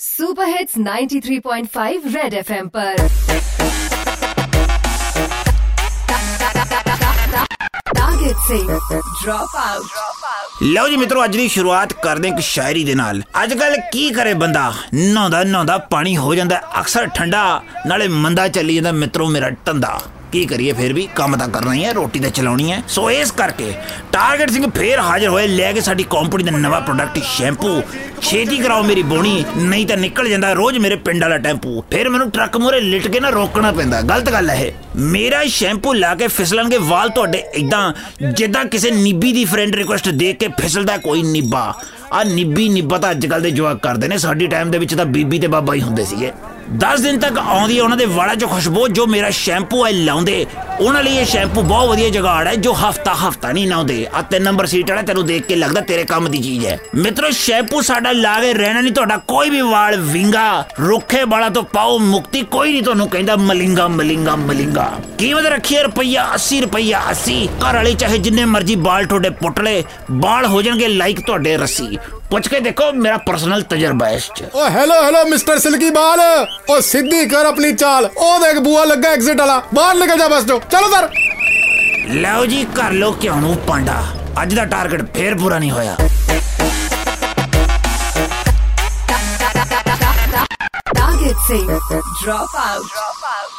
Super hits 93.5 red FM पर target से drop out ਲਓ ਜੀ ਮਿੱਤਰੋ ਅੱਜ ਦੀ ਸ਼ੁਰੂਆਤ ਕਰਦੇ ਹਾਂ ਇੱਕ ਸ਼ਾਇਰੀ ਦੇ ਨਾਲ ਅੱਜ ਕੱਲ ਕੀ ਕਰੇ ਬੰਦਾ ਨਹਾਉਂਦਾ ਨਹਾਉਂਦਾ ਪਾਣੀ ਹੋ ਜਾਂਦਾ ਅਕਸਰ ਠੰਡਾ ਨਾਲੇ ਮੰਦਾ ਚੱਲੀ ਜਾਂਦਾ ਮਿੱਤਰੋ ਮੇਰਾ ਟੰਦਾ ਕੀ ਕਰੀਏ ਫਿਰ ਵੀ? ਕੰਮ ਤਾਂ ਕਰਨਾ ਹੀ ਹੈ, ਰੋਟੀ ਤਾਂ ਚਲਾਉਣੀ ਹੈ। ਸੋ ਇਸ ਕਰਕੇ ਟਾਰਗੇਟ ਸਿੰਘ ਫੇਰ ਹਾਜ਼ਰ ਹੋਏ, ਲੈ ਕੇ ਸਾਡੀ ਕੰਪਨੀ ਦਾ ਨਵਾਂ ਪ੍ਰੋਡਕਟ ਸ਼ੈਂਪੂ ਛੇਤੀ ਕਰਾਓ ਮੇਰੀ ਬੋਣੀ, ਨਹੀਂ ਤਾਂ ਨਿਕਲ ਜਾਂਦਾ ਰੋਜ਼ ਮੇਰੇ ਪਿੰਡ ਵਾਲਾ ਟੈਂਪੂ। ਫਿਰ ਮੈਨੂੰ ਟਰੱਕ ਮੂਹਰੇ ਲਿਟ ਕੇ ਨਾ ਰੋਕਣਾ ਪੈਂਦਾ, ਗਲਤ ਗੱਲ ਹੈ ਇਹ। ਮੇਰਾ ਸ਼ੈਂਪੂ ਲਾ ਕੇ ਫਿਸਲਣਗੇ ਵਾਲ ਤੁਹਾਡੇ ਇਦਾਂ ਜਿੱਦਾਂ ਕਿਸੇ ਨਿੱਬੀ ਦੀ ਫਰੈਂਡ ਰਿਕੁਐਸਟ ਦੇਖ ਕੇ ਫਿਸਲਦਾ ਕੋਈ ਨਿੱਬਾ। ਆ ਨਿੱਬੀ ਨਿੱਬਾ ਤਾਂ ਅੱਜ ਕੱਲ ਦੇ ਜਵਾਕ ਕਰਦੇ ਨੇ, ਸਾਡੀ ਟਾਈਮ ਦੇ ਵਿੱਚ ਤਾਂ ਬੀਬੀ ਤੇ ਬਾਬਾ ਹੀ ਹੁੰਦੇ ਸੀਗੇ। 10 ਦਿਨ ਤੱਕ ਆਉਂਦੀ ਹੈ, ਉਹਨਾਂ ਦੇ ਵਾਲਾਂ 'ਚ ਖੁਸ਼ਬੂ, ਜੋ ਮੇਰਾ ਸ਼ੈਂਪੂ ਹੈ, ਲਾਉਂਦੇ। ਉਹਨਾਂ ਲਈ ਇਹ ਸ਼ੈਂਪੂ ਬਹੁਤ ਵਧੀਆ ਜਗਾੜ ਹੈ, ਜੋ ਹਫਤਾ ਹਫਤਾ ਨਹੀਂ ਲਾਉਂਦੇ ਆ ਤਿੰਨ ਨੰਬਰ ਸੀਟ ਵਾਲਾ ਤੈਨੂੰ ਦੇਖ ਕੇ ਲੱਗਦਾ ਤੇਰੇ ਕੰਮ ਦੀ ਚੀਜ਼ ਹੈ। ਮਿੱਤਰੋ, ਸ਼ੈਂਪੂ ਸਾਡਾ ਲਾ ਕੇ ਰਹਿਣਾ ਨਹੀਂ, ਤੁਹਾਡਾ ਕੋਈ ਵੀ ਵਾਲ ਵਿੰਗਾ, ਰੁੱਖੇ ਵਾਲਾਂ ਤੋਂ ਪਾਓ ਮੁਕਤੀ ਕੋਈ ਨਹੀਂ, ਤੁਹਾਨੂੰ ਕਹਿੰਦਾ ਮਲਿੰਗਾ ਮਲਿੰਗਾ ਮਲਿੰਗਾ। ਕੀਮਤ ਰੱਖੀ ਹੈ ਰੁਪਈਆ 80 ਰੁਪਈਆ 80 ਘਰ ਵਾਲੀ ਚਾਹੇ ਜਿੰਨੇ ਮਰਜ਼ੀ ਬਾਲ ਤੁਹਾਡੇ ਪੁੱਟ ਲੈ ਬਾਲ ਹੋ ਜਾਣਗੇ ਲਾਈਕ ਤੁਹਾਡੇ ਰੱਸੀ। ਪੁੱਛ ਕੇ ਦੇਖੋ, ਮੇਰਾ ਪਰਸਨਲ ਤਜਰਬਾ ਹੈ ਇਸ 'ਚ। ਓ ਹੈਲੋ ਹੈਲੋ ਮਿਸਟਰ ਸਿਲਕੀ ਬਾਲ ਓ ਸਿੱਧੀ ਕਰ ਆਪਣੀ ਚਾਲ। ਉਹ ਦੇਖ, ਬੂਆ ਲੱਗਾ ਐਗਜ਼ਿਟ ਵਾਲਾ। ਬਾਹਰ ਨਿਕਲ ਜਾ, ਬਸ ਤੋਂ ਚਲੋ ਸਰ ਲਓ ਜੀ ਕਰ ਲੋ ਕਿਉਂ ਨੂੰ ਪਾਂਡਾ ਅੱਜ ਦਾ ਟਾਰਗੇਟ ਫੇਰ ਪੂਰਾ ਨਹੀਂ ਹੋਇਆ Target safe. Drop out. Drop out.